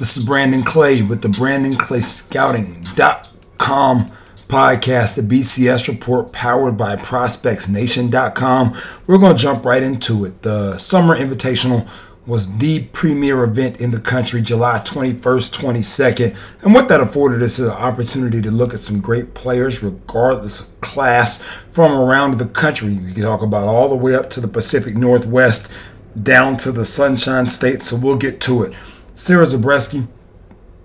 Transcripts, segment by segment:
This is Brandon Clay with the Brandon Clay Scouting.com podcast, the BCS report powered by ProspectsNation.com. We're going to jump right into it. The Summer Invitational was the premier event in the country, July 21st, 22nd. And what that afforded us is an opportunity to look at some great players, regardless of class, from around the country. You can talk about all the way up to the Pacific Northwest, down to the Sunshine State. So we'll get to it. Sarah Zabreski,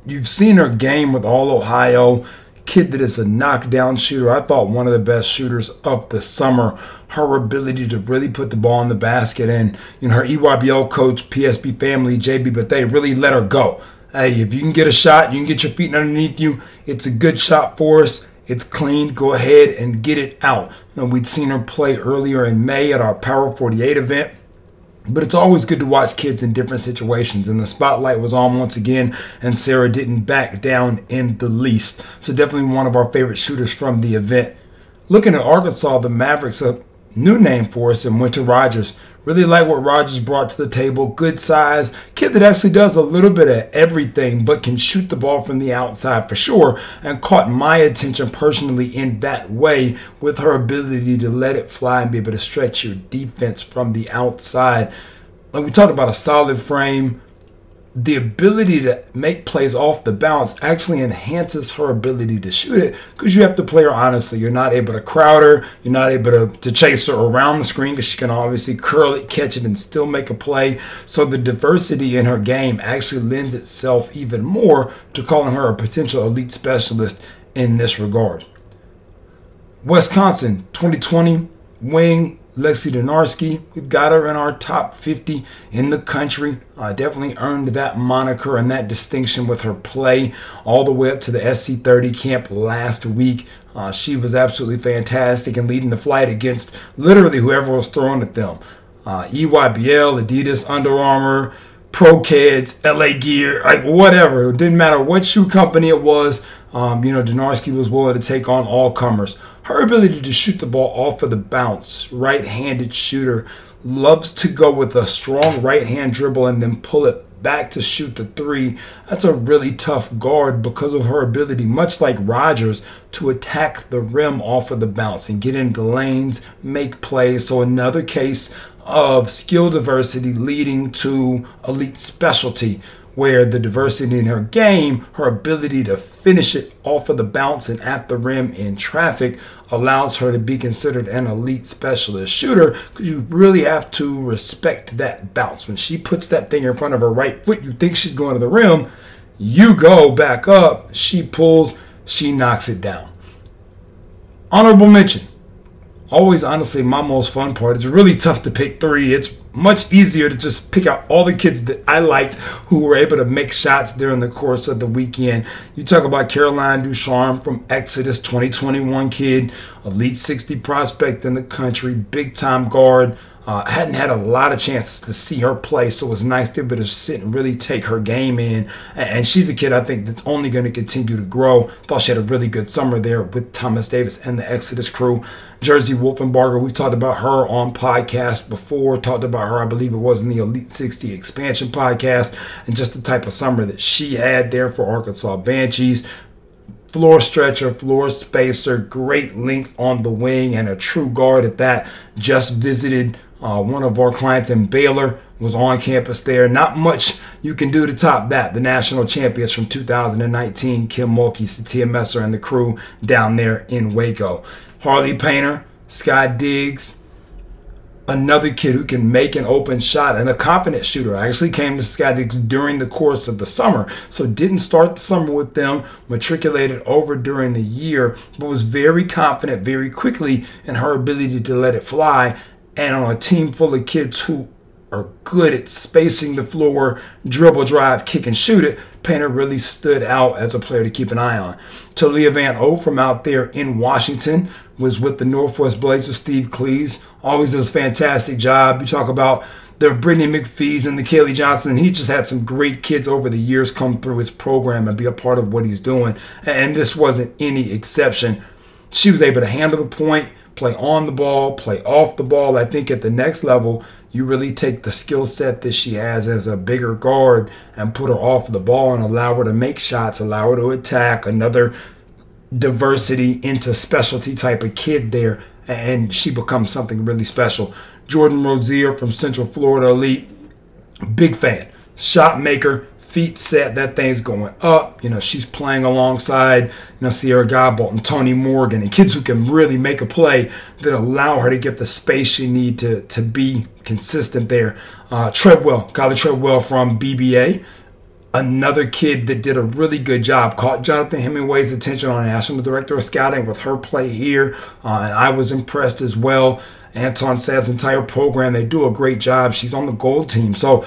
you've seen her game with all Ohio. Kid that is a knockdown shooter. I thought one of the best shooters of the summer. Her ability to really put the ball in the basket and you know her EYBL coach, PSB family, JB, but they really let her go. Hey, if you can get a shot, you can get your feet underneath you. It's a good shot for us. It's clean. Go ahead and get it out. You know, we'd seen her play earlier in May at our Power 48 event. But it's always good to watch kids in different situations, and the spotlight was on once again, and Sarah didn't back down in the least. So, definitely one of our favorite shooters from the event. Looking at Arkansas, the Mavericks, a new name for us, and Winter Rogers. Really like what Rogers brought to the table. Good size. Kid that actually does a little bit of everything, but can shoot the ball from the outside for sure. And caught my attention personally in that way with her ability to let it fly and be able to stretch your defense from the outside. Like we talked about a solid frame, the ability to make plays off the bounce actually enhances her ability to shoot it because you have to play her honestly. You're not able to crowd her, you're not able to, to chase her around the screen because she can obviously curl it, catch it, and still make a play. So the diversity in her game actually lends itself even more to calling her a potential elite specialist in this regard. Wisconsin 2020 wing Lexi Donarski. We've got her in our top 50 in the country. Uh, definitely earned that moniker and that distinction with her play all the way up to the SC30 camp last week. Uh, she was absolutely fantastic and leading the flight against literally whoever was throwing at them. Uh, EYBL, Adidas, Under Armour, Pro Kids, LA Gear, like whatever. It didn't matter what shoe company it was. Um, you know, Donarski was willing to take on all comers. Her ability to shoot the ball off of the bounce, right handed shooter, loves to go with a strong right hand dribble and then pull it back to shoot the three. That's a really tough guard because of her ability, much like Rogers, to attack the rim off of the bounce and get into lanes, make plays. So, another case of skill diversity leading to elite specialty where the diversity in her game, her ability to finish it off of the bounce and at the rim in traffic, allows her to be considered an elite specialist shooter because you really have to respect that bounce. When she puts that thing in front of her right foot, you think she's going to the rim, you go back up, she pulls, she knocks it down. Honorable mention always honestly my most fun part. It's really tough to pick three. It's much easier to just pick out all the kids that I liked who were able to make shots during the course of the weekend. You talk about Caroline Ducharme from Exodus 2021 kid, elite 60 prospect in the country, big time guard. Uh, I hadn't had a lot of chances to see her play, so it was nice to be able to sit and really take her game in. And she's a kid I think that's only going to continue to grow. Thought she had a really good summer there with Thomas Davis and the Exodus crew. Jersey Wolfenbarger, we've talked about her on podcast before, talked about her, I believe it was in the Elite 60 expansion podcast, and just the type of summer that she had there for Arkansas Banshees floor stretcher, floor spacer, great length on the wing, and a true guard at that. Just visited uh, one of our clients in Baylor was on campus there. Not much you can do to top that. The national champions from 2019, Kim Mulkey, Sytia Messer, and the crew down there in Waco. Harley Painter, Sky Diggs, another kid who can make an open shot and a confident shooter. I actually came to Sky Diggs during the course of the summer, so didn't start the summer with them, matriculated over during the year, but was very confident very quickly in her ability to let it fly and on a team full of kids who are good at spacing the floor, dribble, drive, kick, and shoot it, Painter really stood out as a player to keep an eye on. Talia Van O from out there in Washington was with the Northwest Blazers, Steve Cleese. Always does a fantastic job. You talk about the Brittany McPhee's and the Kaylee Johnson. He just had some great kids over the years come through his program and be a part of what he's doing. And this wasn't any exception. She was able to handle the point, play on the ball, play off the ball. I think at the next level, you really take the skill set that she has as a bigger guard and put her off the ball and allow her to make shots, allow her to attack. Another diversity into specialty type of kid there, and she becomes something really special. Jordan Rozier from Central Florida Elite, big fan. Shot maker, feet set, that thing's going up. You know, she's playing alongside, you know, Sierra Godbolt and Tony Morgan and kids who can really make a play that allow her to get the space she need to, to be consistent there. Uh, Treadwell, Kylie Treadwell from BBA, another kid that did a really good job, caught Jonathan Hemingway's attention on National Director of Scouting with her play here, uh, and I was impressed as well. Anton Sab's entire program, they do a great job. She's on the gold team. So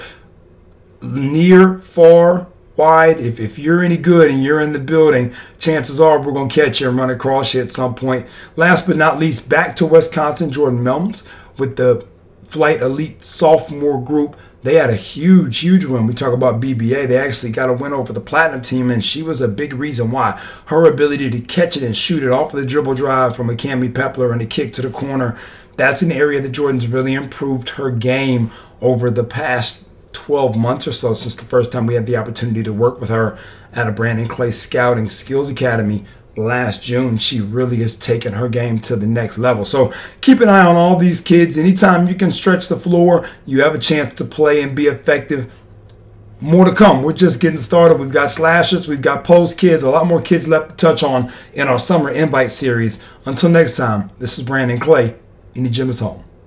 near, far, wide. If, if you're any good and you're in the building, chances are we're going to catch you and run across you at some point. Last but not least, back to Wisconsin, Jordan Melmans with the Flight Elite sophomore group. They had a huge, huge win. We talk about BBA. They actually got a win over the Platinum team, and she was a big reason why. Her ability to catch it and shoot it off of the dribble drive from a Cami Pepler and a kick to the corner. That's an area that Jordan's really improved her game over the past 12 months or so since the first time we had the opportunity to work with her at a Brandon Clay Scouting Skills Academy last June. She really has taken her game to the next level. So keep an eye on all these kids. Anytime you can stretch the floor, you have a chance to play and be effective. More to come. We're just getting started. We've got slashers, we've got post kids, a lot more kids left to touch on in our summer invite series. Until next time, this is Brandon Clay. Any gym is home.